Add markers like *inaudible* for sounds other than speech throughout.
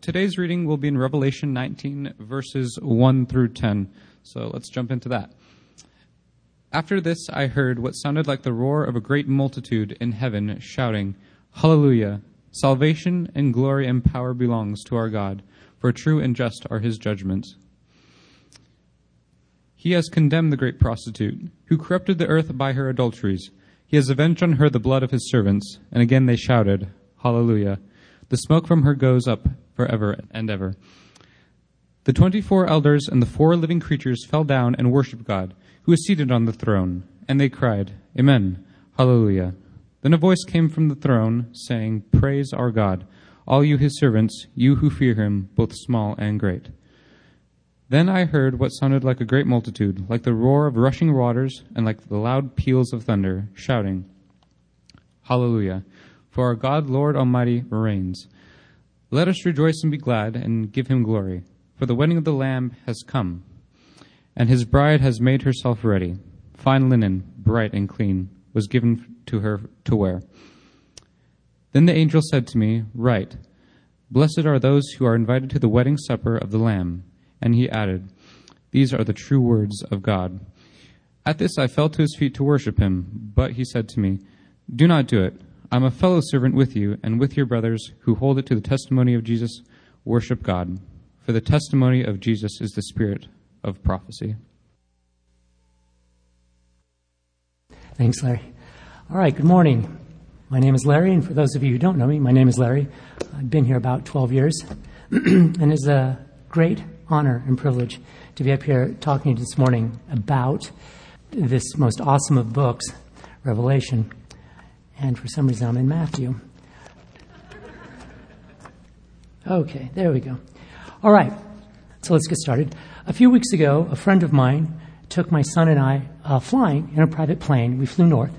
Today's reading will be in Revelation 19, verses 1 through 10. So let's jump into that. After this, I heard what sounded like the roar of a great multitude in heaven shouting, Hallelujah! Salvation and glory and power belongs to our God, for true and just are his judgments. He has condemned the great prostitute, who corrupted the earth by her adulteries. He has avenged on her the blood of his servants. And again they shouted, Hallelujah. The smoke from her goes up forever and ever. The twenty four elders and the four living creatures fell down and worshipped God, who is seated on the throne. And they cried, Amen, Hallelujah. Then a voice came from the throne, saying, Praise our God, all you his servants, you who fear him, both small and great. Then I heard what sounded like a great multitude, like the roar of rushing waters, and like the loud peals of thunder, shouting, Hallelujah! For our God, Lord Almighty, reigns. Let us rejoice and be glad, and give him glory. For the wedding of the Lamb has come, and his bride has made herself ready. Fine linen, bright and clean, was given to her to wear. Then the angel said to me, Write, Blessed are those who are invited to the wedding supper of the Lamb. And he added, These are the true words of God. At this I fell to his feet to worship him, but he said to me, Do not do it. I am a fellow servant with you and with your brothers who hold it to the testimony of Jesus. Worship God. For the testimony of Jesus is the spirit of prophecy. Thanks, Larry. All right, good morning. My name is Larry, and for those of you who don't know me, my name is Larry. I've been here about 12 years, *clears throat* and it's a great honor and privilege to be up here talking to you this morning about this most awesome of books, Revelation. And for some reason, I'm in Matthew. Okay, there we go. All right, so let's get started. A few weeks ago, a friend of mine took my son and I uh, flying in a private plane. We flew north.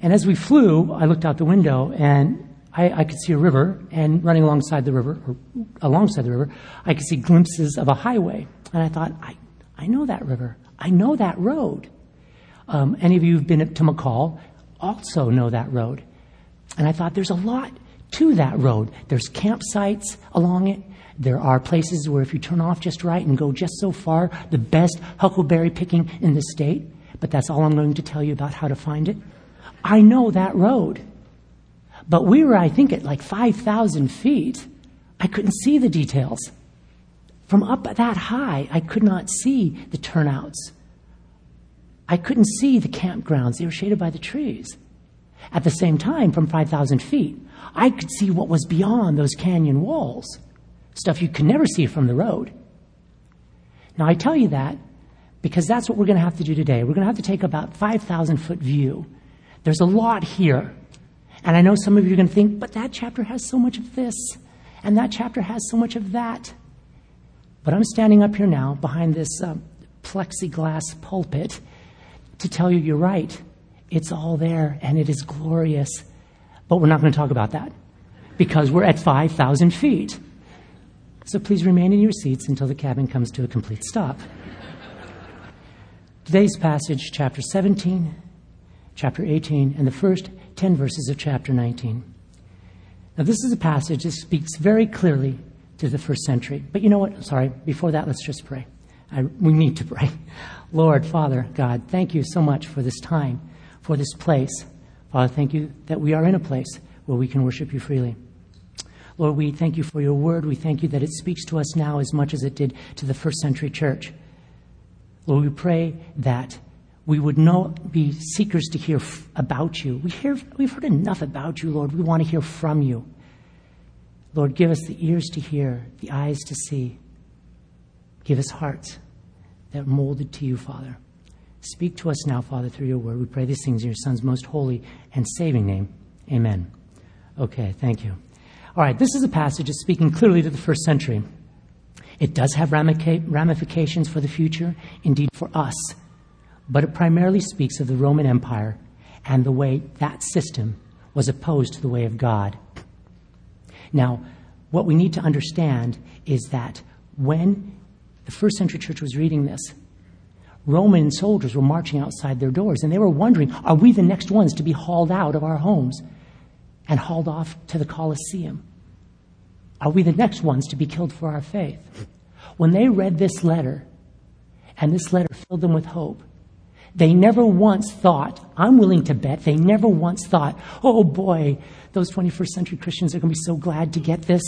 And as we flew, I looked out the window and I, I, could see a river, and running alongside the river, or alongside the river, I could see glimpses of a highway. And I thought, I, I know that river. I know that road. Um, any of you who've been to McCall also know that road. And I thought, there's a lot to that road. There's campsites along it. There are places where if you turn off just right and go just so far, the best huckleberry picking in the state. But that's all I'm going to tell you about how to find it. I know that road. But we were, I think, at like 5,000 feet. I couldn't see the details. From up that high, I could not see the turnouts. I couldn't see the campgrounds. They were shaded by the trees. At the same time, from 5,000 feet, I could see what was beyond those canyon walls. Stuff you could never see from the road. Now, I tell you that because that's what we're going to have to do today. We're going to have to take about 5,000 foot view. There's a lot here. And I know some of you are going to think, but that chapter has so much of this, and that chapter has so much of that. But I'm standing up here now behind this uh, plexiglass pulpit to tell you you're right. It's all there, and it is glorious. But we're not going to talk about that because we're at 5,000 feet. So please remain in your seats until the cabin comes to a complete stop. Today's passage, chapter 17, chapter 18, and the first 10 verses of chapter 19. Now, this is a passage that speaks very clearly to the first century. But you know what? Sorry, before that, let's just pray. I, we need to pray. Lord, Father, God, thank you so much for this time, for this place. Father, thank you that we are in a place where we can worship you freely. Lord, we thank you for your word. We thank you that it speaks to us now as much as it did to the first century church. Lord, we pray that we would not be seekers to hear f- about you. We hear, we've heard enough about you, Lord. We want to hear from you. Lord, give us the ears to hear, the eyes to see. Give us hearts that molded to you, Father. Speak to us now, Father, through your word. We pray these things in your Son's most holy and saving name. Amen. Okay, thank you. All right, this is a passage that's speaking clearly to the first century. It does have ramifications for the future, indeed for us but it primarily speaks of the Roman Empire and the way that system was opposed to the way of God. Now, what we need to understand is that when the first century church was reading this, Roman soldiers were marching outside their doors and they were wondering, are we the next ones to be hauled out of our homes and hauled off to the Colosseum? Are we the next ones to be killed for our faith? When they read this letter, and this letter filled them with hope, they never once thought, I'm willing to bet, they never once thought, oh boy, those 21st century Christians are going to be so glad to get this.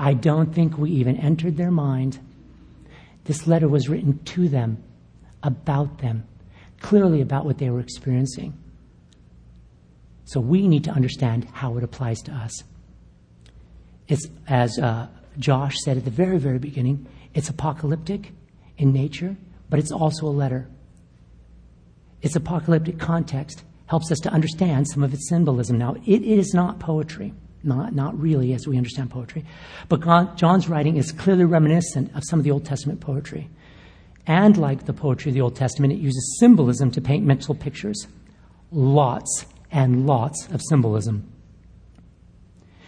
I don't think we even entered their mind. This letter was written to them, about them, clearly about what they were experiencing. So we need to understand how it applies to us. It's, as uh, Josh said at the very, very beginning, it's apocalyptic in nature, but it's also a letter. Its apocalyptic context helps us to understand some of its symbolism. Now, it is not poetry, not, not really as we understand poetry, but John's writing is clearly reminiscent of some of the Old Testament poetry. And like the poetry of the Old Testament, it uses symbolism to paint mental pictures. Lots and lots of symbolism.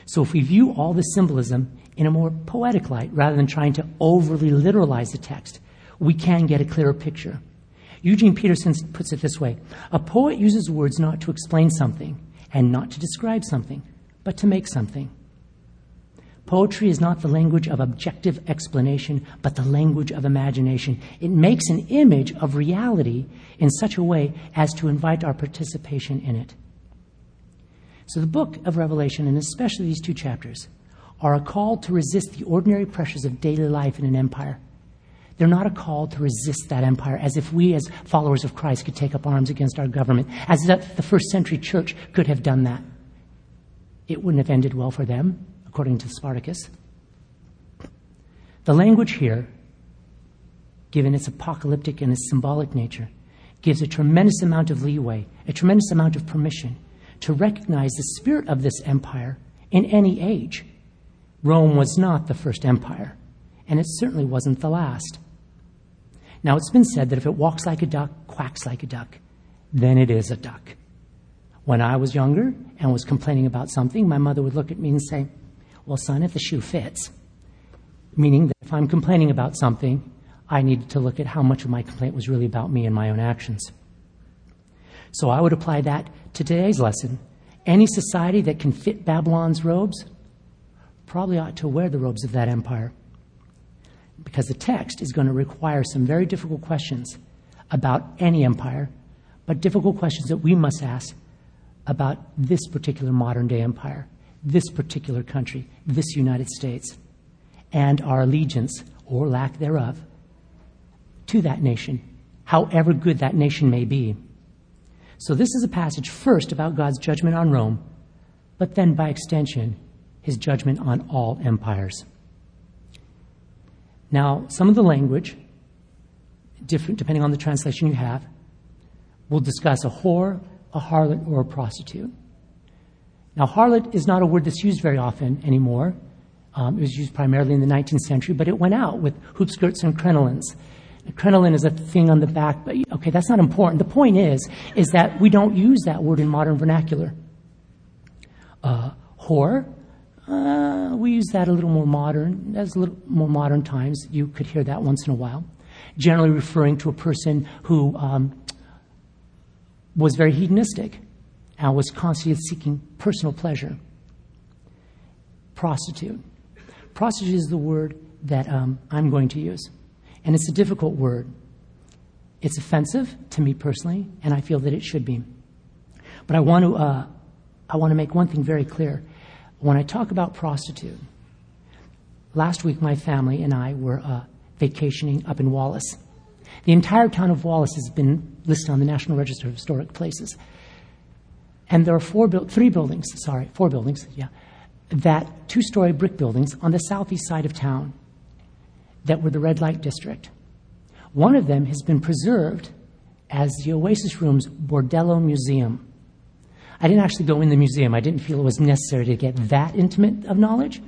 So if we view all the symbolism in a more poetic light rather than trying to overly literalize the text, we can get a clearer picture. Eugene Peterson puts it this way A poet uses words not to explain something and not to describe something, but to make something. Poetry is not the language of objective explanation, but the language of imagination. It makes an image of reality in such a way as to invite our participation in it. So, the book of Revelation, and especially these two chapters, are a call to resist the ordinary pressures of daily life in an empire they're not a call to resist that empire as if we, as followers of Christ, could take up arms against our government, as if the first century church could have done that. It wouldn't have ended well for them, according to Spartacus. The language here, given its apocalyptic and its symbolic nature, gives a tremendous amount of leeway, a tremendous amount of permission to recognize the spirit of this empire in any age. Rome was not the first empire, and it certainly wasn't the last. Now, it's been said that if it walks like a duck, quacks like a duck, then it is a duck. When I was younger and was complaining about something, my mother would look at me and say, Well, son, if the shoe fits, meaning that if I'm complaining about something, I needed to look at how much of my complaint was really about me and my own actions. So I would apply that to today's lesson. Any society that can fit Babylon's robes probably ought to wear the robes of that empire because the text is going to require some very difficult questions about any empire, but difficult questions that we must ask about this particular modern day empire, this particular country, this United States, and our allegiance, or lack thereof, to that nation, however good that nation may be. So, this is a passage first about God's judgment on Rome, but then by extension, his judgment on all empires. Now, some of the language, different depending on the translation you have, will discuss a whore, a harlot, or a prostitute. Now, harlot is not a word that's used very often anymore. Um, it was used primarily in the 19th century, but it went out with hoop skirts and crinolines. A crinoline is a thing on the back, but okay, that's not important. The point is, is that we don't use that word in modern vernacular. Uh, whore uh, we use that a little more modern, as a little more modern times. You could hear that once in a while. Generally referring to a person who um, was very hedonistic and was constantly seeking personal pleasure. Prostitute. Prostitute is the word that um, I'm going to use. And it's a difficult word. It's offensive to me personally, and I feel that it should be. But I want to, uh, I want to make one thing very clear when I talk about prostitute, last week my family and I were uh, vacationing up in Wallace. The entire town of Wallace has been listed on the National Register of Historic Places. And there are four, three buildings, sorry, four buildings, yeah, that two story brick buildings on the southeast side of town that were the red light district. One of them has been preserved as the Oasis Rooms Bordello Museum. I didn't actually go in the museum. I didn't feel it was necessary to get that intimate of knowledge.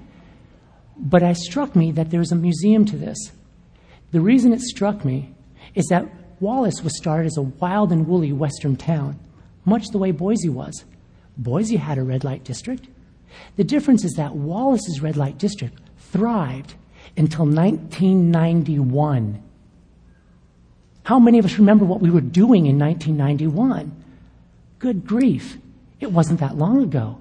But it struck me that there's a museum to this. The reason it struck me is that Wallace was started as a wild and woolly western town, much the way Boise was. Boise had a red light district. The difference is that Wallace's red light district thrived until 1991. How many of us remember what we were doing in 1991? Good grief. It wasn't that long ago.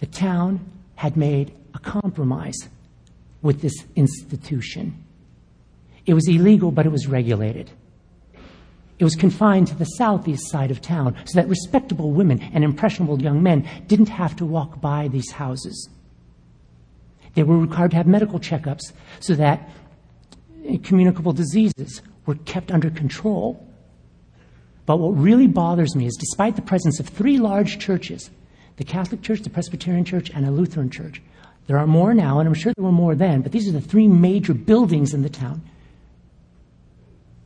the town had made a compromise with this institution. It was illegal, but it was regulated. It was confined to the southeast side of town so that respectable women and impressionable young men didn't have to walk by these houses. They were required to have medical checkups so that communicable diseases were kept under control. But what really bothers me is despite the presence of three large churches, the Catholic Church, the Presbyterian Church, and a Lutheran Church, there are more now, and I'm sure there were more then, but these are the three major buildings in the town.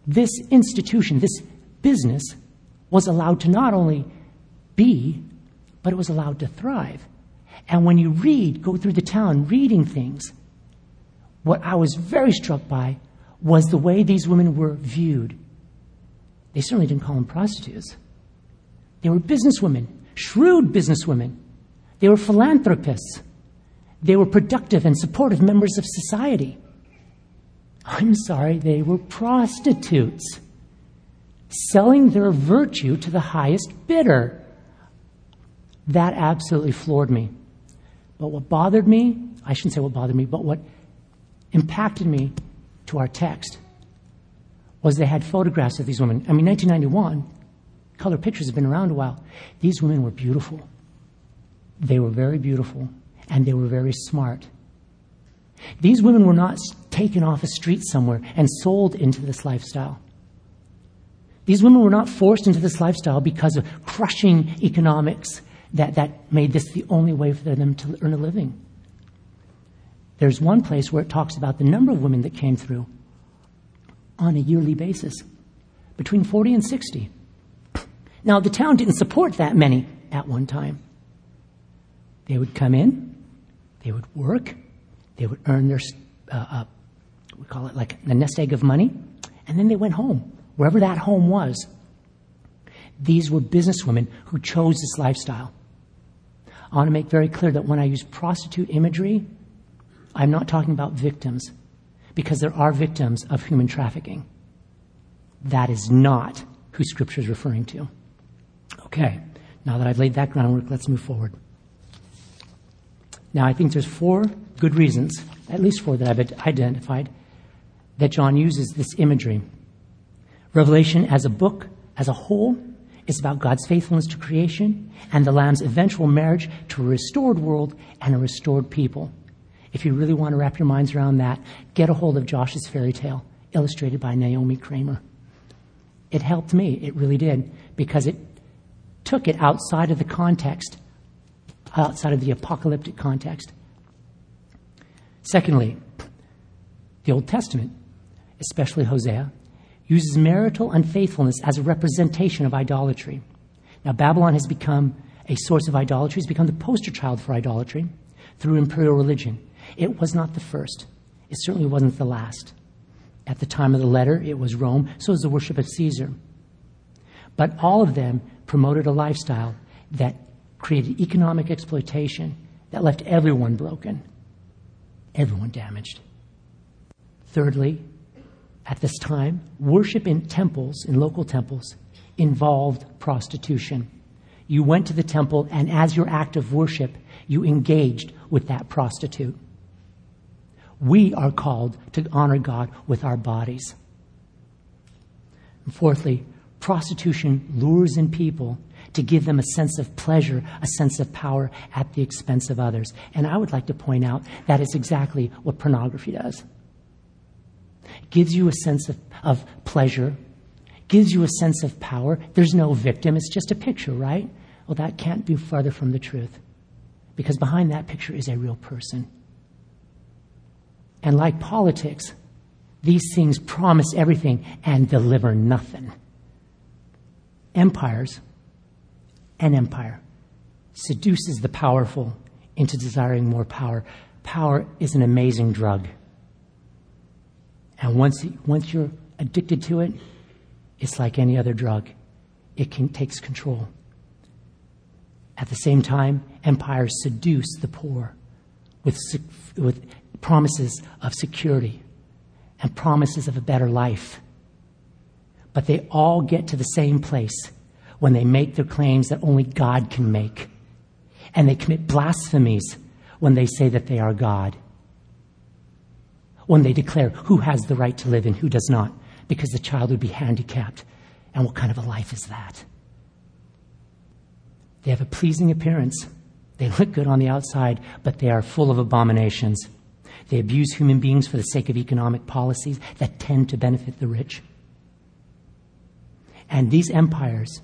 This institution, this business, was allowed to not only be, but it was allowed to thrive. And when you read, go through the town reading things, what I was very struck by was the way these women were viewed. They certainly didn't call them prostitutes. They were businesswomen, shrewd businesswomen. They were philanthropists. They were productive and supportive members of society. I'm sorry, they were prostitutes, selling their virtue to the highest bidder. That absolutely floored me. But what bothered me, I shouldn't say what bothered me, but what impacted me to our text was they had photographs of these women. I mean, 1991, color pictures have been around a while. These women were beautiful. They were very beautiful, and they were very smart. These women were not taken off a street somewhere and sold into this lifestyle. These women were not forced into this lifestyle because of crushing economics that, that made this the only way for them to earn a living. There's one place where it talks about the number of women that came through on a yearly basis between 40 and 60. Now, the town didn't support that many at one time. They would come in, they would work, they would earn their, uh, uh, we call it like the nest egg of money, and then they went home, wherever that home was. These were businesswomen who chose this lifestyle. I want to make very clear that when I use prostitute imagery, I'm not talking about victims, because there are victims of human trafficking. That is not who Scripture is referring to. Okay, now that I've laid that groundwork, let's move forward. Now, I think there's four good reasons, at least four that I've identified, that John uses this imagery. Revelation as a book, as a whole, is about God's faithfulness to creation and the Lamb's eventual marriage to a restored world and a restored people. If you really want to wrap your minds around that, get a hold of Josh's fairy tale, illustrated by Naomi Kramer. It helped me, it really did, because it took it outside of the context, outside of the apocalyptic context. Secondly, the Old Testament, especially Hosea, uses marital unfaithfulness as a representation of idolatry. Now, Babylon has become a source of idolatry, has become the poster child for idolatry through imperial religion. It was not the first, it certainly wasn't the last. At the time of the letter, it was Rome, so was the worship of Caesar. But all of them promoted a lifestyle that created economic exploitation that left everyone broken, everyone damaged. Thirdly, at this time, worship in temples, in local temples, involved prostitution. You went to the temple, and as your act of worship, you engaged with that prostitute. We are called to honor God with our bodies. And fourthly, prostitution lures in people to give them a sense of pleasure, a sense of power at the expense of others. And I would like to point out that is exactly what pornography does. It gives you a sense of, of pleasure, gives you a sense of power. There's no victim, it's just a picture, right? Well, that can't be farther from the truth. Because behind that picture is a real person. And like politics, these things promise everything and deliver nothing. Empires, an empire, seduces the powerful into desiring more power. Power is an amazing drug. And once, once you're addicted to it, it's like any other drug. It can, takes control. At the same time, empires seduce the poor with, with promises of security and promises of a better life. But they all get to the same place when they make their claims that only God can make. and they commit blasphemies when they say that they are God. When they declare who has the right to live and who does not, because the child would be handicapped. And what kind of a life is that? They have a pleasing appearance. They look good on the outside, but they are full of abominations. They abuse human beings for the sake of economic policies that tend to benefit the rich. And these empires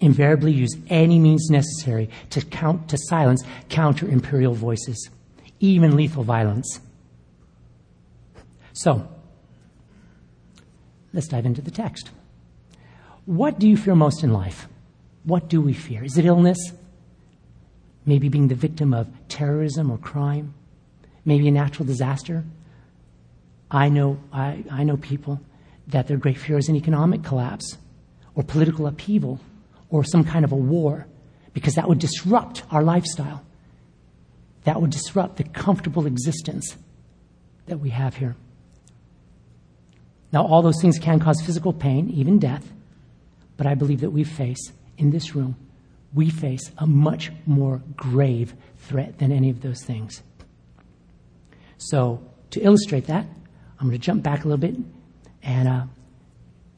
invariably use any means necessary to, count, to silence counter imperial voices, even lethal violence. So, let's dive into the text. What do you fear most in life? What do we fear? Is it illness? Maybe being the victim of terrorism or crime? Maybe a natural disaster? I know, I, I know people that their great fear is an economic collapse or political upheaval or some kind of a war because that would disrupt our lifestyle. That would disrupt the comfortable existence that we have here. Now, all those things can cause physical pain, even death, but I believe that we face, in this room, we face a much more grave threat than any of those things. So, to illustrate that, I'm going to jump back a little bit and uh,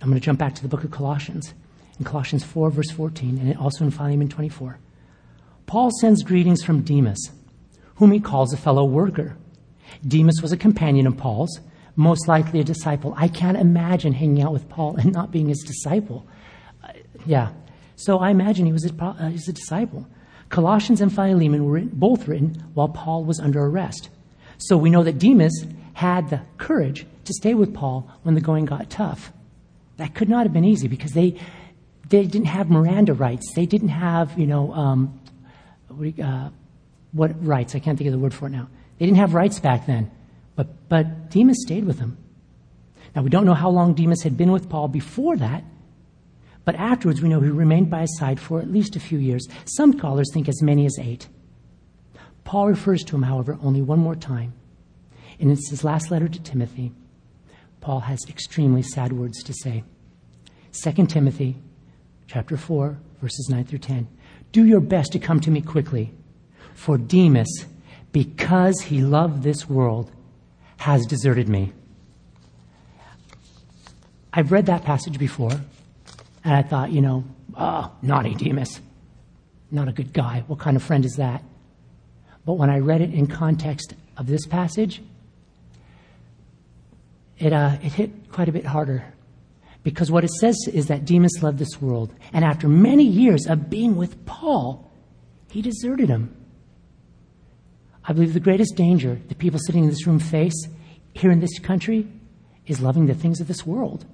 I'm going to jump back to the book of Colossians in Colossians 4, verse 14, and also in Philemon 24. Paul sends greetings from Demas, whom he calls a fellow worker. Demas was a companion of Paul's, most likely a disciple. I can't imagine hanging out with Paul and not being his disciple. Uh, yeah. So I imagine he was a, uh, he was a disciple. Colossians and Philemon were both written while Paul was under arrest. So we know that Demas had the courage to stay with Paul when the going got tough. That could not have been easy because they, they didn't have Miranda rights. They didn't have, you know, um, uh, what rights? I can't think of the word for it now. They didn't have rights back then. But, but Demas stayed with him. Now, we don't know how long Demas had been with Paul before that, but afterwards we know he remained by his side for at least a few years. Some scholars think as many as eight. Paul refers to him, however, only one more time. And it's his last letter to Timothy. Paul has extremely sad words to say. 2 Timothy chapter 4 verses 9 through 10. Do your best to come to me quickly, for Demas, because he loved this world, has deserted me. I've read that passage before, and I thought, you know, oh, naughty Demas. Not a good guy. What kind of friend is that? But when I read it in context of this passage, it, uh, it hit quite a bit harder. Because what it says is that Demas loved this world. And after many years of being with Paul, he deserted him. I believe the greatest danger that people sitting in this room face here in this country is loving the things of this world.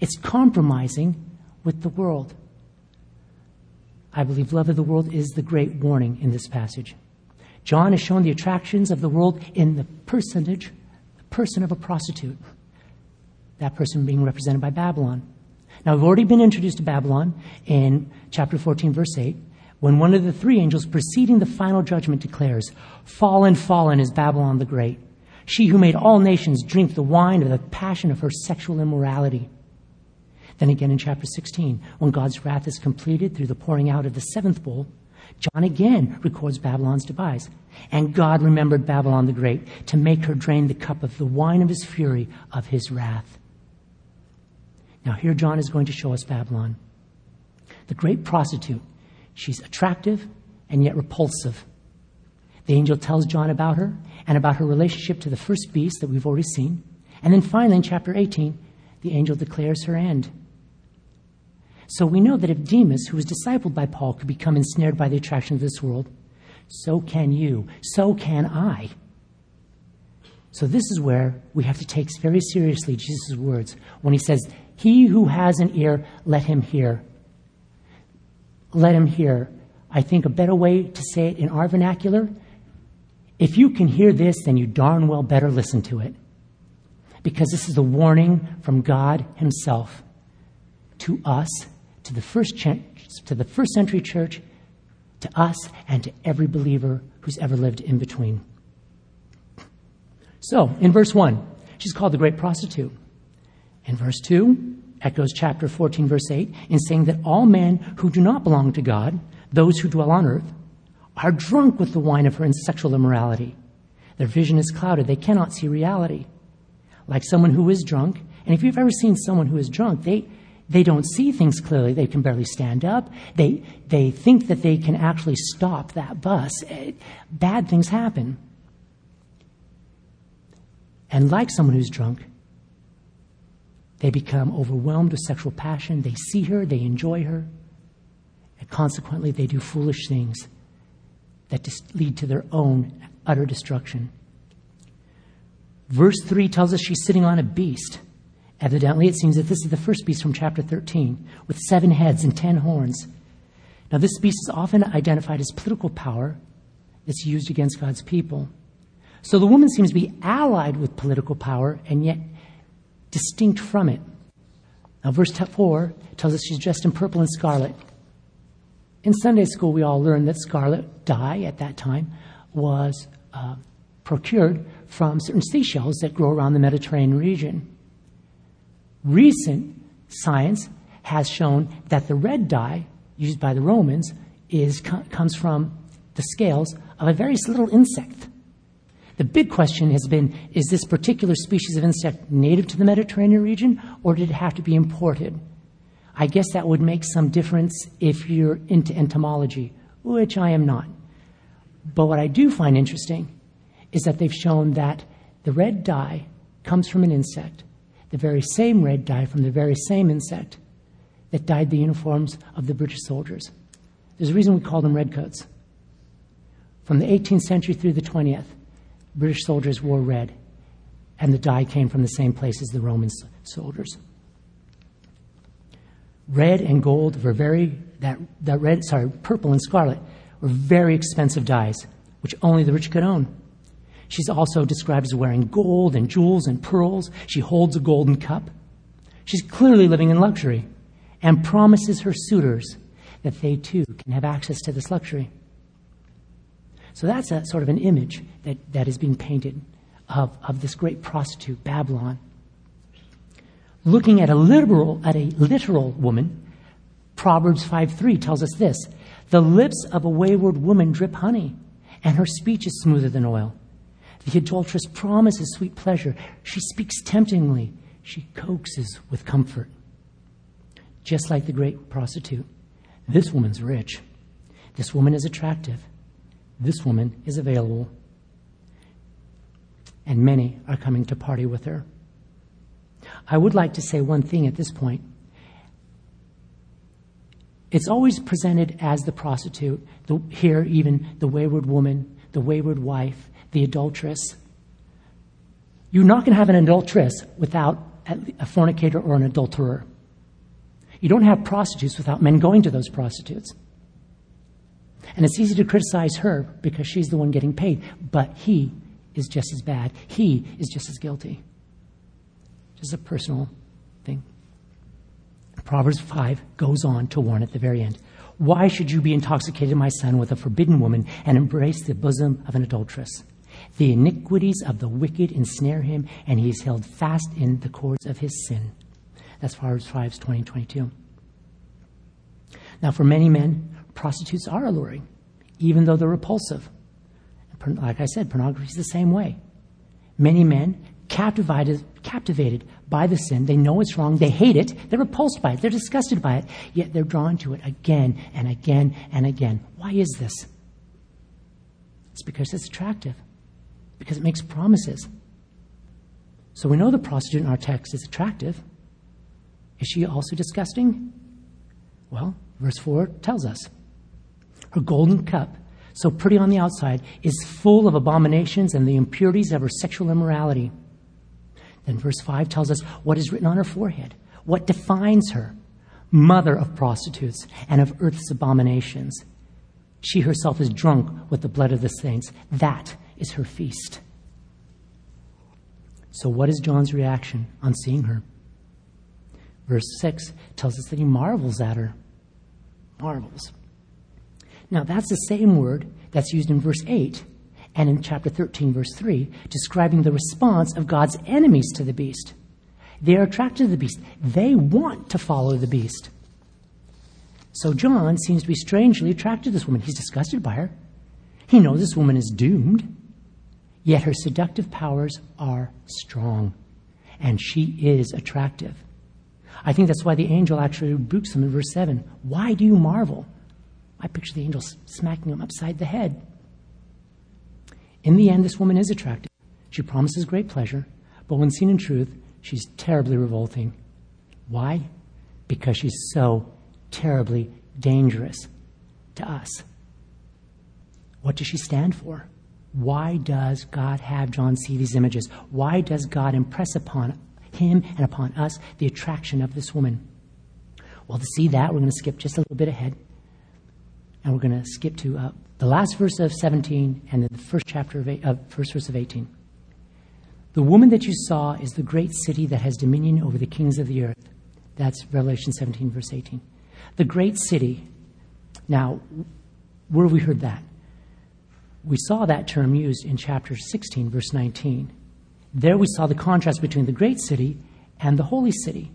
It's compromising with the world. I believe love of the world is the great warning in this passage. John has shown the attractions of the world in the personage, the person of a prostitute that person being represented by Babylon. Now, we've already been introduced to Babylon in chapter 14, verse 8, when one of the three angels preceding the final judgment declares, Fallen, fallen is Babylon the Great, she who made all nations drink the wine of the passion of her sexual immorality. Then again in chapter 16, when God's wrath is completed through the pouring out of the seventh bowl, John again records Babylon's demise. And God remembered Babylon the Great to make her drain the cup of the wine of his fury, of his wrath. Now, here John is going to show us Babylon. The great prostitute. She's attractive and yet repulsive. The angel tells John about her and about her relationship to the first beast that we've already seen. And then finally, in chapter 18, the angel declares her end. So we know that if Demas, who was discipled by Paul, could become ensnared by the attraction of this world, so can you, so can I. So this is where we have to take very seriously Jesus' words when he says, he who has an ear, let him hear. Let him hear. I think a better way to say it in our vernacular if you can hear this, then you darn well better listen to it. Because this is a warning from God Himself to us, to the first, ch- to the first century church, to us, and to every believer who's ever lived in between. So, in verse 1, she's called the great prostitute. In verse 2, echoes chapter 14, verse 8, in saying that all men who do not belong to God, those who dwell on earth, are drunk with the wine of her sexual immorality. Their vision is clouded. They cannot see reality. Like someone who is drunk, and if you've ever seen someone who is drunk, they, they don't see things clearly. They can barely stand up. They, they think that they can actually stop that bus. Eh, bad things happen. And like someone who's drunk, they become overwhelmed with sexual passion. They see her, they enjoy her, and consequently, they do foolish things that lead to their own utter destruction. Verse 3 tells us she's sitting on a beast. Evidently, it seems that this is the first beast from chapter 13, with seven heads and ten horns. Now, this beast is often identified as political power that's used against God's people. So the woman seems to be allied with political power and yet distinct from it. Now, verse 4 tells us she's dressed in purple and scarlet. In Sunday school, we all learned that scarlet dye at that time was uh, procured from certain seashells that grow around the Mediterranean region. Recent science has shown that the red dye used by the Romans is, comes from the scales of a very little insect. The big question has been is this particular species of insect native to the Mediterranean region or did it have to be imported? I guess that would make some difference if you're into entomology, which I am not. But what I do find interesting is that they've shown that the red dye comes from an insect the very same red dye from the very same insect that dyed the uniforms of the British soldiers. There's a reason we call them redcoats. From the 18th century through the 20th, British soldiers wore red, and the dye came from the same place as the Roman soldiers. Red and gold were very, that, that red, sorry, purple and scarlet were very expensive dyes, which only the rich could own. She's also described as wearing gold and jewels and pearls. She holds a golden cup. She's clearly living in luxury and promises her suitors that they too can have access to this luxury. So that's a sort of an image that, that is being painted of, of this great prostitute, Babylon. Looking at a literal, at a literal woman, Proverbs 5.3 tells us this, the lips of a wayward woman drip honey, and her speech is smoother than oil. The adulteress promises sweet pleasure. She speaks temptingly. She coaxes with comfort. Just like the great prostitute, this woman's rich. This woman is attractive. This woman is available. And many are coming to party with her. I would like to say one thing at this point. It's always presented as the prostitute, the, here, even the wayward woman, the wayward wife, the adulteress. You're not going to have an adulteress without a fornicator or an adulterer. You don't have prostitutes without men going to those prostitutes. And it's easy to criticize her because she's the one getting paid, but he is just as bad. He is just as guilty. Just a personal thing. Proverbs 5 goes on to warn at the very end. Why should you be intoxicated, my son, with a forbidden woman and embrace the bosom of an adulteress? The iniquities of the wicked ensnare him, and he is held fast in the cords of his sin. That's Proverbs 5, 20 22. Now, for many men, prostitutes are alluring, even though they're repulsive. Like I said, pornography is the same way. Many men, captivated, captivated by the sin, they know it's wrong, they hate it, they're repulsed by it, they're disgusted by it, yet they're drawn to it again and again and again. Why is this? It's because it's attractive because it makes promises. So we know the prostitute in our text is attractive. Is she also disgusting? Well, verse 4 tells us. Her golden cup, so pretty on the outside, is full of abominations and the impurities of her sexual immorality. Then verse 5 tells us what is written on her forehead, what defines her mother of prostitutes and of earth's abominations. She herself is drunk with the blood of the saints. That is her feast. So, what is John's reaction on seeing her? Verse 6 tells us that he marvels at her. Marvels. Now, that's the same word that's used in verse 8 and in chapter 13, verse 3, describing the response of God's enemies to the beast. They are attracted to the beast, they want to follow the beast. So, John seems to be strangely attracted to this woman. He's disgusted by her, He knows this woman is doomed, yet her seductive powers are strong, and she is attractive. I think that's why the angel actually rebukes him in verse 7. Why do you marvel? I picture the angel smacking him upside the head. In the end, this woman is attractive. She promises great pleasure, but when seen in truth, she's terribly revolting. Why? Because she's so terribly dangerous to us. What does she stand for? Why does God have John see these images? Why does God impress upon him and upon us the attraction of this woman? Well, to see that, we're going to skip just a little bit ahead. And we're going to skip to uh, the last verse of 17 and the first chapter of eight, uh, first verse of 18. The woman that you saw is the great city that has dominion over the kings of the earth. That's Revelation 17, verse 18. The great city. Now, where have we heard that? We saw that term used in chapter 16, verse 19. There we saw the contrast between the great city and the holy city.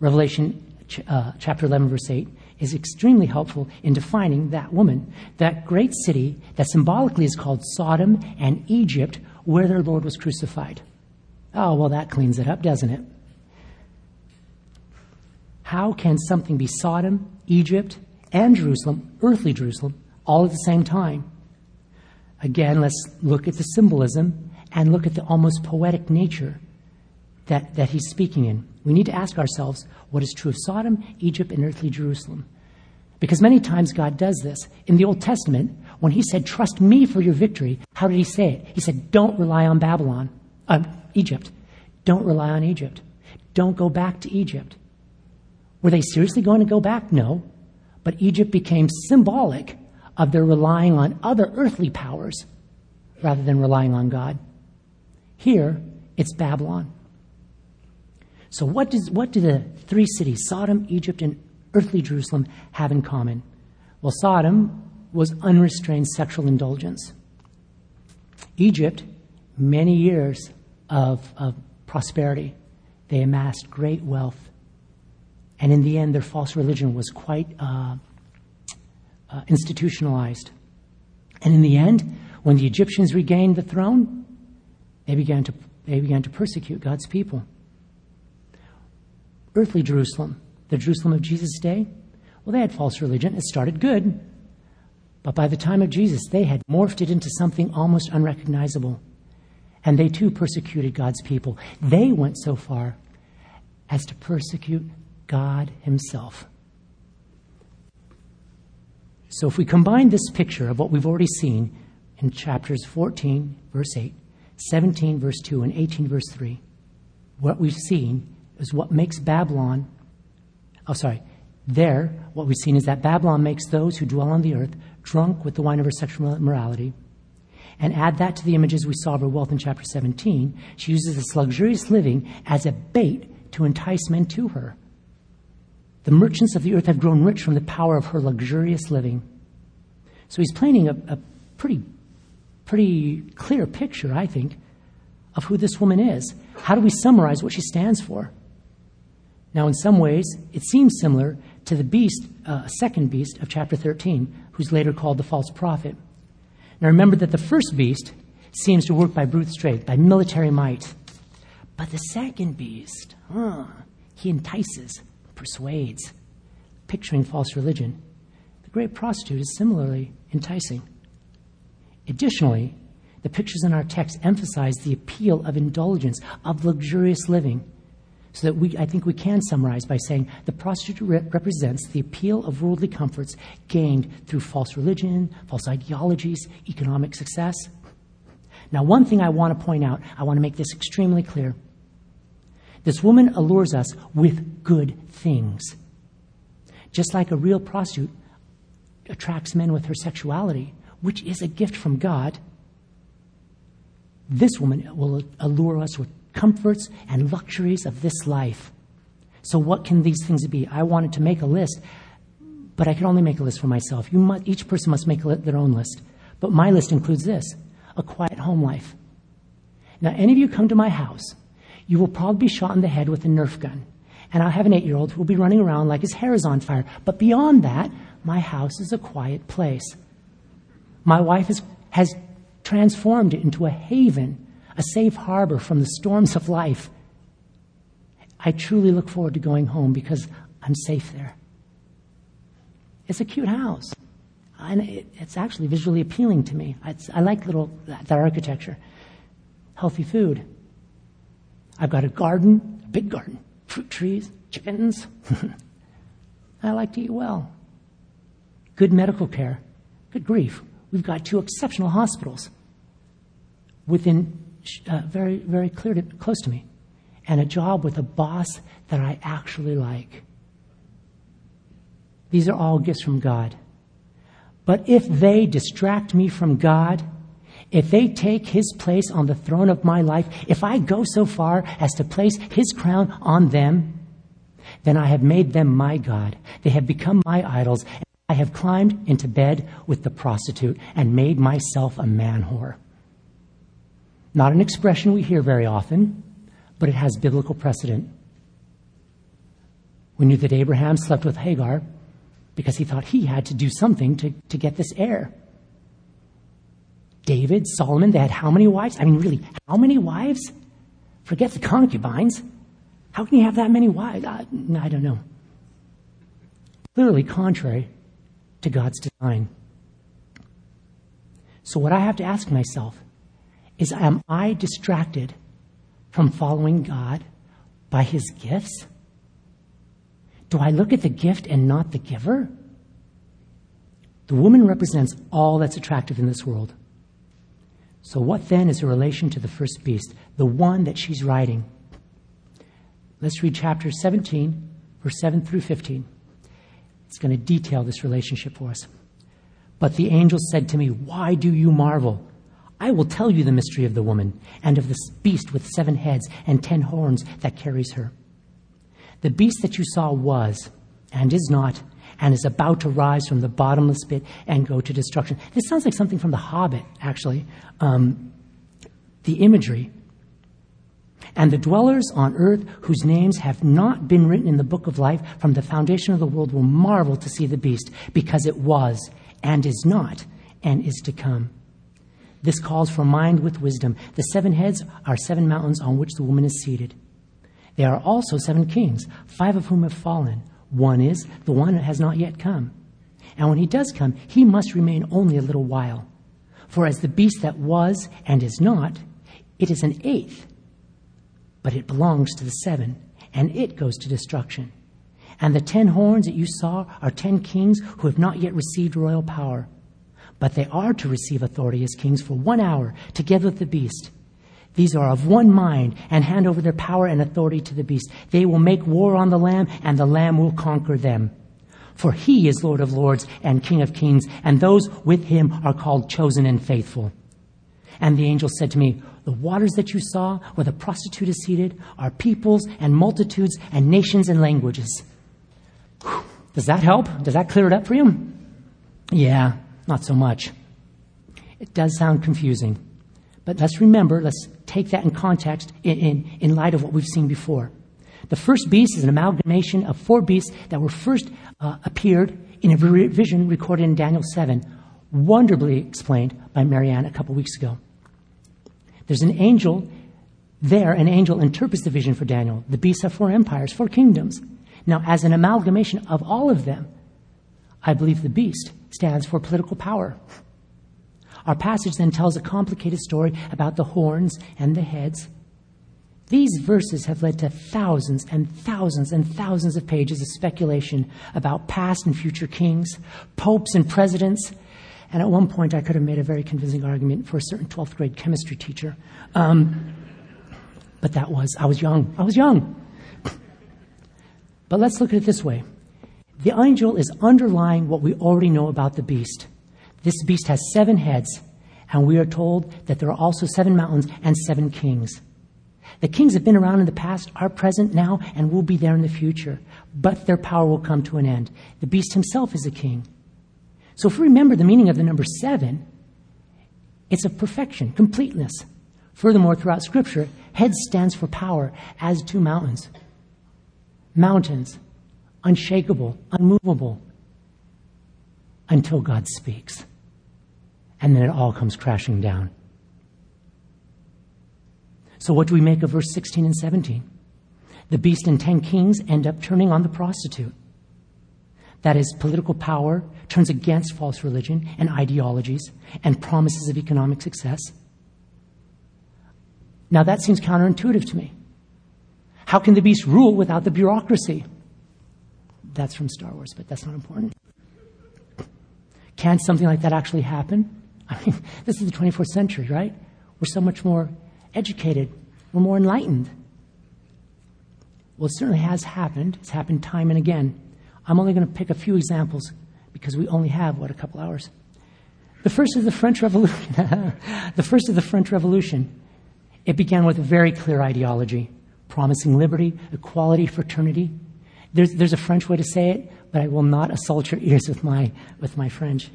Revelation uh, chapter 11, verse 8 is extremely helpful in defining that woman, that great city that symbolically is called Sodom and Egypt, where their Lord was crucified. Oh, well, that cleans it up, doesn't it? How can something be Sodom, Egypt, and Jerusalem, earthly Jerusalem, all at the same time? Again, let's look at the symbolism and look at the almost poetic nature that, that he's speaking in. We need to ask ourselves what is true of Sodom, Egypt, and earthly Jerusalem. Because many times God does this. In the Old Testament, when he said, Trust me for your victory, how did he say it? He said, Don't rely on Babylon, uh, Egypt. Don't rely on Egypt. Don't go back to Egypt. Were they seriously going to go back? No. But Egypt became symbolic of their relying on other earthly powers rather than relying on God. Here, it's Babylon. So, what, does, what do the three cities, Sodom, Egypt, and earthly Jerusalem, have in common? Well, Sodom was unrestrained sexual indulgence. Egypt, many years of, of prosperity. They amassed great wealth. And in the end, their false religion was quite uh, uh, institutionalized. And in the end, when the Egyptians regained the throne, they began to, they began to persecute God's people. Earthly Jerusalem, the Jerusalem of Jesus' day, well, they had false religion. It started good. But by the time of Jesus, they had morphed it into something almost unrecognizable. And they too persecuted God's people. They went so far as to persecute God Himself. So if we combine this picture of what we've already seen in chapters 14, verse 8, 17, verse 2, and 18, verse 3, what we've seen is what makes Babylon, oh, sorry, there, what we've seen is that Babylon makes those who dwell on the earth drunk with the wine of her sexual immorality. And add that to the images we saw of her wealth in chapter 17. She uses this luxurious living as a bait to entice men to her. The merchants of the earth have grown rich from the power of her luxurious living. So he's painting a, a pretty pretty clear picture, I think, of who this woman is. How do we summarize what she stands for? Now, in some ways, it seems similar to the beast, uh, second beast of chapter 13, who's later called the false prophet. Now, remember that the first beast seems to work by brute strength, by military might. But the second beast, huh, he entices, persuades, picturing false religion. The great prostitute is similarly enticing. Additionally, the pictures in our text emphasize the appeal of indulgence, of luxurious living. So that we, I think we can summarize by saying the prostitute re- represents the appeal of worldly comforts gained through false religion, false ideologies, economic success. Now, one thing I want to point out, I want to make this extremely clear. This woman allures us with good things. Just like a real prostitute attracts men with her sexuality, which is a gift from God, this woman will allure us with comforts and luxuries of this life. So, what can these things be? I wanted to make a list, but I can only make a list for myself. Must, each person must make their own list. But my list includes this a quiet home life. Now, any of you come to my house, you will probably be shot in the head with a Nerf gun. And I'll have an eight year old who will be running around like his hair is on fire. But beyond that, my house is a quiet place. My wife has transformed it into a haven, a safe harbor from the storms of life. I truly look forward to going home because I'm safe there. It's a cute house. And it, it's actually visually appealing to me. It's, I like little, that architecture. Healthy food. I've got a garden, a big garden, fruit trees, chickens. *laughs* I like to eat well. Good medical care. Good grief. We've got two exceptional hospitals within Uh, very, very clear to, close to me, and a job with a boss that I actually like. These are all gifts from God. But if they distract me from God, if they take his place on the throne of my life, if I go so far as to place his crown on them, then I have made them my God. They have become my idols. I have climbed into bed with the prostitute and made myself a man whore. Not an expression we hear very often, but it has biblical precedent. We knew that Abraham slept with Hagar because he thought he had to do something to, to get this heir. David, Solomon, they had how many wives? I mean, really, how many wives? Forget the concubines. How can you have that many wives? I, I don't know. Clearly contrary to God's design. So, what I have to ask myself is Am I distracted from following God by His gifts? Do I look at the gift and not the giver? The woman represents all that's attractive in this world. So, what then is her relation to the first beast, the one that she's riding? Let's read chapter 17, verse 7 through 15. It's going to detail this relationship for us. But the angel said to me, Why do you marvel? I will tell you the mystery of the woman and of this beast with seven heads and ten horns that carries her. The beast that you saw was and is not and is about to rise from the bottomless pit and go to destruction. This sounds like something from The Hobbit, actually. Um, the imagery. And the dwellers on earth whose names have not been written in the book of life from the foundation of the world will marvel to see the beast because it was and is not and is to come. This calls for mind with wisdom. The seven heads are seven mountains on which the woman is seated. There are also seven kings, five of whom have fallen. One is the one that has not yet come. And when he does come, he must remain only a little while. For as the beast that was and is not, it is an eighth, but it belongs to the seven, and it goes to destruction. And the ten horns that you saw are ten kings who have not yet received royal power but they are to receive authority as kings for one hour together with the beast. These are of one mind and hand over their power and authority to the beast. They will make war on the Lamb, and the Lamb will conquer them. For he is Lord of lords and King of kings, and those with him are called chosen and faithful. And the angel said to me, The waters that you saw where the prostitute is seated are peoples and multitudes and nations and languages. Does that help? Does that clear it up for you? Yeah. Not so much. It does sound confusing. But let's remember, let's take that in context in, in, in light of what we've seen before. The first beast is an amalgamation of four beasts that were first uh, appeared in a vision recorded in Daniel 7, wonderfully explained by Marianne a couple weeks ago. There's an angel there, an angel interprets the vision for Daniel. The beasts have four empires, four kingdoms. Now, as an amalgamation of all of them, I believe the beast stands for political power. Our passage then tells a complicated story about the horns and the heads. These verses have led to thousands and thousands and thousands of pages of speculation about past and future kings, popes and presidents. And at one point, I could have made a very convincing argument for a certain 12th grade chemistry teacher. Um, but that was, I was young. I was young. But let's look at it this way the angel is underlying what we already know about the beast. This beast has seven heads, and we are told that there are also seven mountains and seven kings. The kings have been around in the past, are present now, and will be there in the future, but their power will come to an end. The beast himself is a king. So if we remember the meaning of the number seven, it's of perfection, completeness. Furthermore, throughout Scripture, head stands for power, as do mountains. Mountains unshakable, unmovable, until God speaks. and then it all comes crashing down. So, what do we make of verse 16 and 17? The beast and ten kings end up turning on the prostitute. That is, political power turns against false religion and ideologies and promises of economic success. Now, that seems counterintuitive to me. How can the beast rule without the bureaucracy? That's from Star Wars, but that's not important. Can something like that actually happen? I mean, *laughs* this is the 24th century, right? We're so much more educated, we're more enlightened. Well, it certainly has happened. It's happened time and again. I'm only going to pick a few examples because we only have, what, a couple hours. The first is the French Revolution. *laughs* the first is the French Revolution. It began with a very clear ideology promising liberty, equality, fraternity. There's, there's a French way to say it, but I will not assault your ears with my, with my French.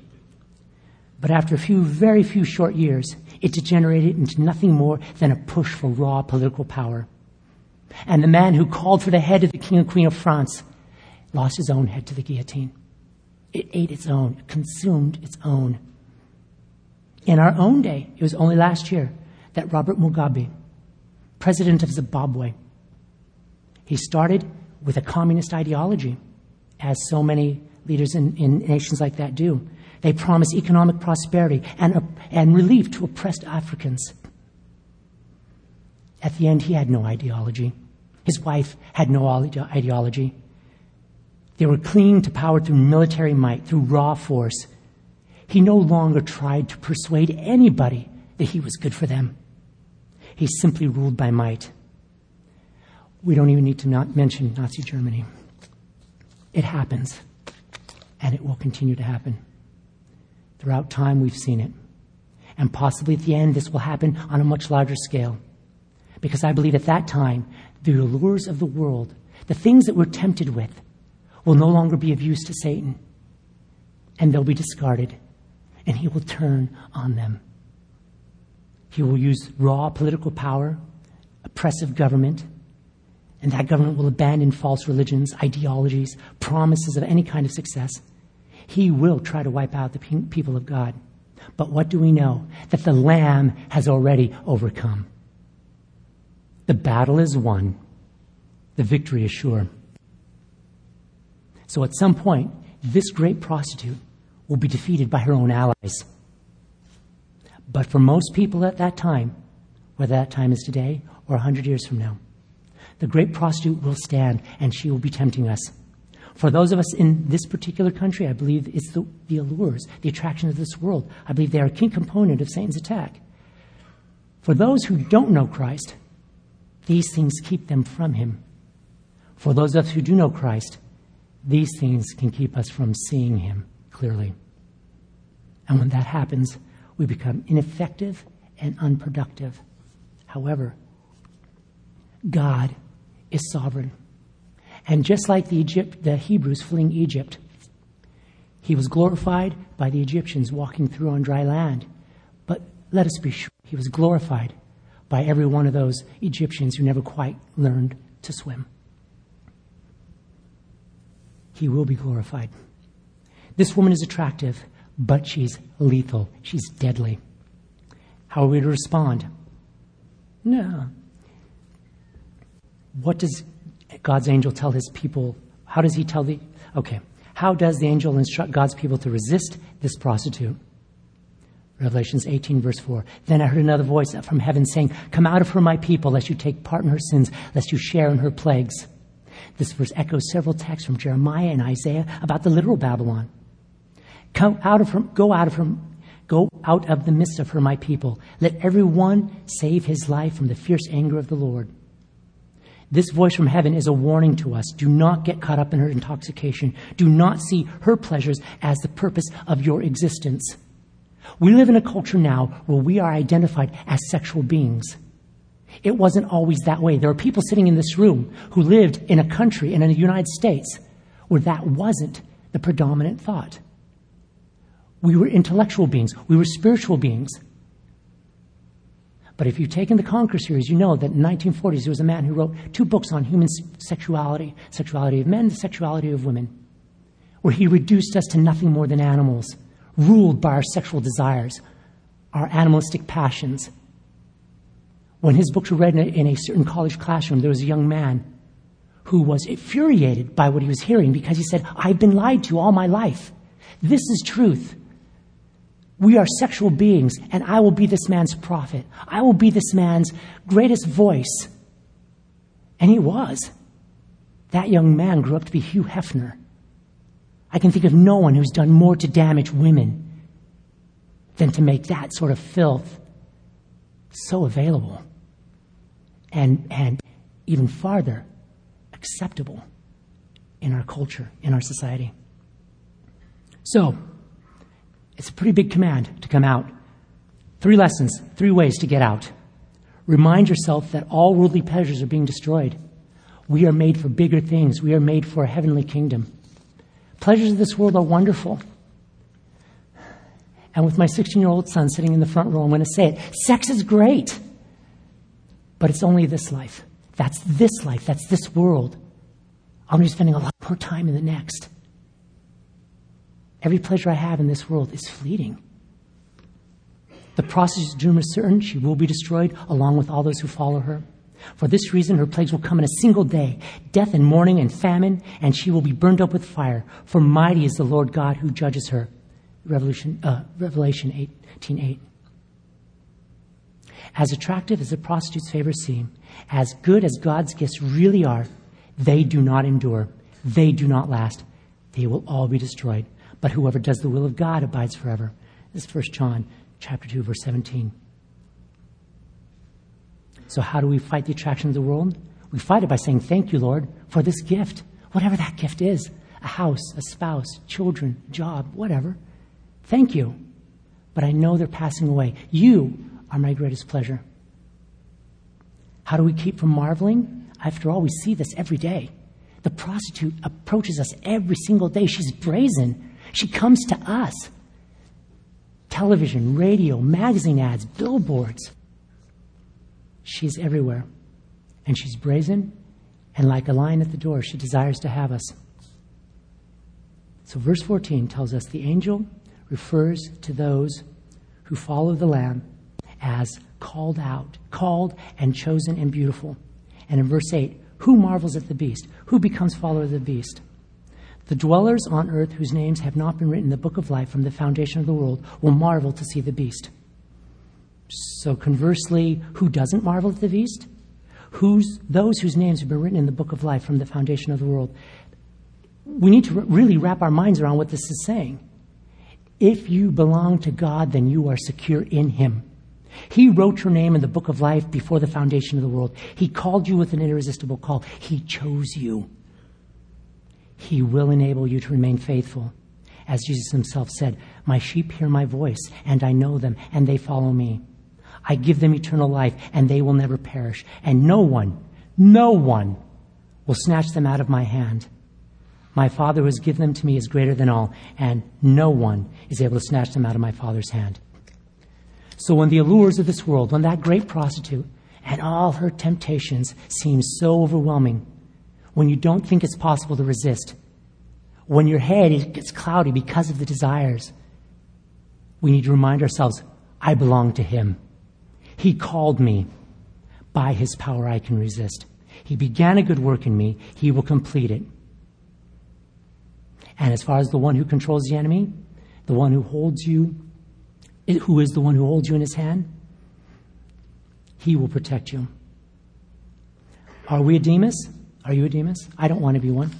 But after a few, very few short years, it degenerated into nothing more than a push for raw political power. And the man who called for the head of the King and Queen of France lost his own head to the guillotine. It ate its own, it consumed its own. In our own day, it was only last year that Robert Mugabe, president of Zimbabwe, he started with a communist ideology, as so many leaders in, in nations like that do. They promise economic prosperity and, and relief to oppressed Africans. At the end, he had no ideology. His wife had no ideology. They were clinging to power through military might, through raw force. He no longer tried to persuade anybody that he was good for them. He simply ruled by might. We don't even need to not mention Nazi Germany. It happens, and it will continue to happen. Throughout time, we've seen it. And possibly at the end, this will happen on a much larger scale. Because I believe at that time, the allures of the world, the things that we're tempted with, will no longer be of use to Satan. And they'll be discarded. And he will turn on them. He will use raw political power, oppressive government, and that government will abandon false religions, ideologies, promises of any kind of success he will try to wipe out the people of God. But what do we know? That the Lamb has already overcome. The battle is won, the victory is sure. So at some point, this great prostitute will be defeated by her own allies. But for most people at that time, whether that time is today or a hundred years from now, the great prostitute will stand and she will be tempting us. For those of us in this particular country, I believe it's the, the allures, the attraction of this world. I believe they are a key component of Satan's attack. For those who don't know Christ, these things keep them from him. For those of us who do know Christ, these things can keep us from seeing him clearly. And when that happens, we become ineffective and unproductive. However, God is sovereign. And just like the, Egypt, the Hebrews fleeing Egypt, he was glorified by the Egyptians walking through on dry land. But let us be sure, he was glorified by every one of those Egyptians who never quite learned to swim. He will be glorified. This woman is attractive, but she's lethal. She's deadly. How are we to respond? No. What does God's angel tell his people? How does he tell the. Okay. How does the angel instruct God's people to resist this prostitute? Revelations 18, verse 4. Then I heard another voice from heaven saying, Come out of her, my people, lest you take part in her sins, lest you share in her plagues. This verse echoes several texts from Jeremiah and Isaiah about the literal Babylon. Come out of her, go out of her, go out of the midst of her, my people. Let every one save his life from the fierce anger of the Lord. This voice from heaven is a warning to us. Do not get caught up in her intoxication. Do not see her pleasures as the purpose of your existence. We live in a culture now where we are identified as sexual beings. It wasn't always that way. There are people sitting in this room who lived in a country, in the United States, where that wasn't the predominant thought. We were intellectual beings. We were spiritual beings. But if you've taken the Conquer series, you know that in the 1940s there was a man who wrote two books on human sexuality sexuality of men, the sexuality of women, where he reduced us to nothing more than animals, ruled by our sexual desires, our animalistic passions. When his books were read in a, in a certain college classroom, there was a young man who was infuriated by what he was hearing because he said, I've been lied to all my life. This is truth. We are sexual beings, and I will be this man's prophet. I will be this man's greatest voice. And he was. That young man grew up to be Hugh Hefner. I can think of no one who's done more to damage women than to make that sort of filth so available and, and even farther acceptable in our culture, in our society. So, it's a pretty big command to come out. Three lessons, three ways to get out. Remind yourself that all worldly pleasures are being destroyed. We are made for bigger things. We are made for a heavenly kingdom. Pleasures of this world are wonderful. And with my 16 year old son sitting in the front row, I'm going to say it sex is great, but it's only this life. That's this life. That's this world. I'm going to be spending a lot more time in the next. Every pleasure I have in this world is fleeting. The prostitute's doom is certain. She will be destroyed along with all those who follow her. For this reason, her plagues will come in a single day death and mourning and famine, and she will be burned up with fire. For mighty is the Lord God who judges her. Revolution, uh, Revelation 18 8. As attractive as the prostitute's favors seem, as good as God's gifts really are, they do not endure. They do not last. They will all be destroyed. But whoever does the will of God abides forever. This is 1 John chapter 2, verse 17. So how do we fight the attraction of the world? We fight it by saying, Thank you, Lord, for this gift, whatever that gift is a house, a spouse, children, job, whatever. Thank you. But I know they're passing away. You are my greatest pleasure. How do we keep from marveling? After all, we see this every day. The prostitute approaches us every single day. She's brazen. She comes to us. Television, radio, magazine ads, billboards. She's everywhere. And she's brazen, and like a lion at the door, she desires to have us. So, verse 14 tells us the angel refers to those who follow the Lamb as called out, called and chosen and beautiful. And in verse 8, who marvels at the beast? Who becomes follower of the beast? The dwellers on earth whose names have not been written in the book of life from the foundation of the world will marvel to see the beast. So, conversely, who doesn't marvel at the beast? Who's, those whose names have been written in the book of life from the foundation of the world. We need to really wrap our minds around what this is saying. If you belong to God, then you are secure in Him. He wrote your name in the book of life before the foundation of the world. He called you with an irresistible call. He chose you. He will enable you to remain faithful. As Jesus himself said, My sheep hear my voice, and I know them, and they follow me. I give them eternal life, and they will never perish. And no one, no one will snatch them out of my hand. My Father who has given them to me is greater than all, and no one is able to snatch them out of my Father's hand. So when the allures of this world, when that great prostitute and all her temptations seem so overwhelming, when you don't think it's possible to resist, when your head gets cloudy because of the desires, we need to remind ourselves I belong to Him. He called me. By his power, I can resist. He began a good work in me, he will complete it. And as far as the one who controls the enemy, the one who holds you, who is the one who holds you in his hand, he will protect you. Are we a Demas? Are you a Demas? I don't want to be one.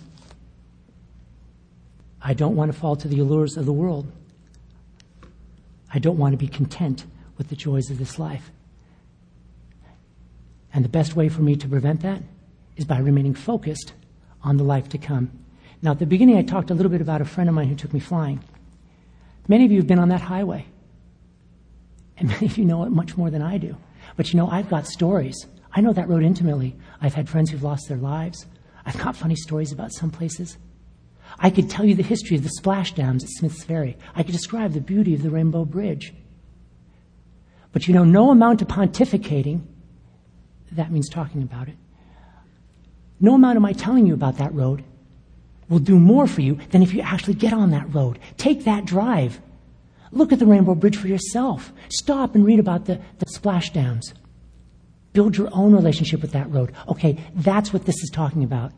I don't want to fall to the allures of the world. I don't want to be content with the joys of this life. And the best way for me to prevent that is by remaining focused on the life to come. Now, at the beginning, I talked a little bit about a friend of mine who took me flying. Many of you have been on that highway. And many of you know it much more than I do. But you know, I've got stories. I know that road intimately. I've had friends who've lost their lives. I've got funny stories about some places. I could tell you the history of the splash dams at Smith's Ferry. I could describe the beauty of the Rainbow Bridge. But you know, no amount of pontificating, that means talking about it, no amount of my telling you about that road will do more for you than if you actually get on that road. Take that drive. Look at the Rainbow Bridge for yourself. Stop and read about the, the splash dams. Build your own relationship with that road. Okay, that's what this is talking about.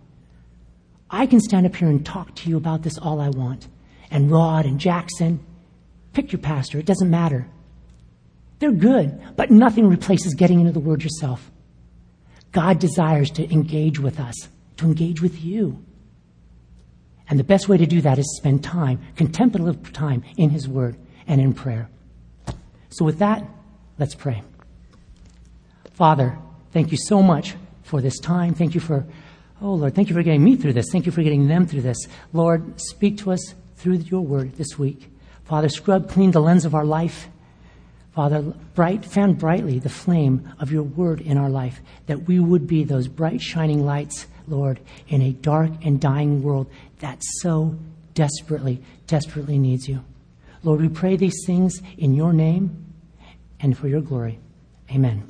I can stand up here and talk to you about this all I want. And Rod and Jackson, pick your pastor, it doesn't matter. They're good, but nothing replaces getting into the Word yourself. God desires to engage with us, to engage with you. And the best way to do that is spend time, contemplative time in His Word and in prayer. So, with that, let's pray. Father, thank you so much for this time. Thank you for, oh Lord, thank you for getting me through this. Thank you for getting them through this. Lord, speak to us through your word this week. Father, scrub clean the lens of our life. Father, bright, fan brightly the flame of your word in our life, that we would be those bright, shining lights, Lord, in a dark and dying world that so desperately, desperately needs you. Lord, we pray these things in your name and for your glory. Amen.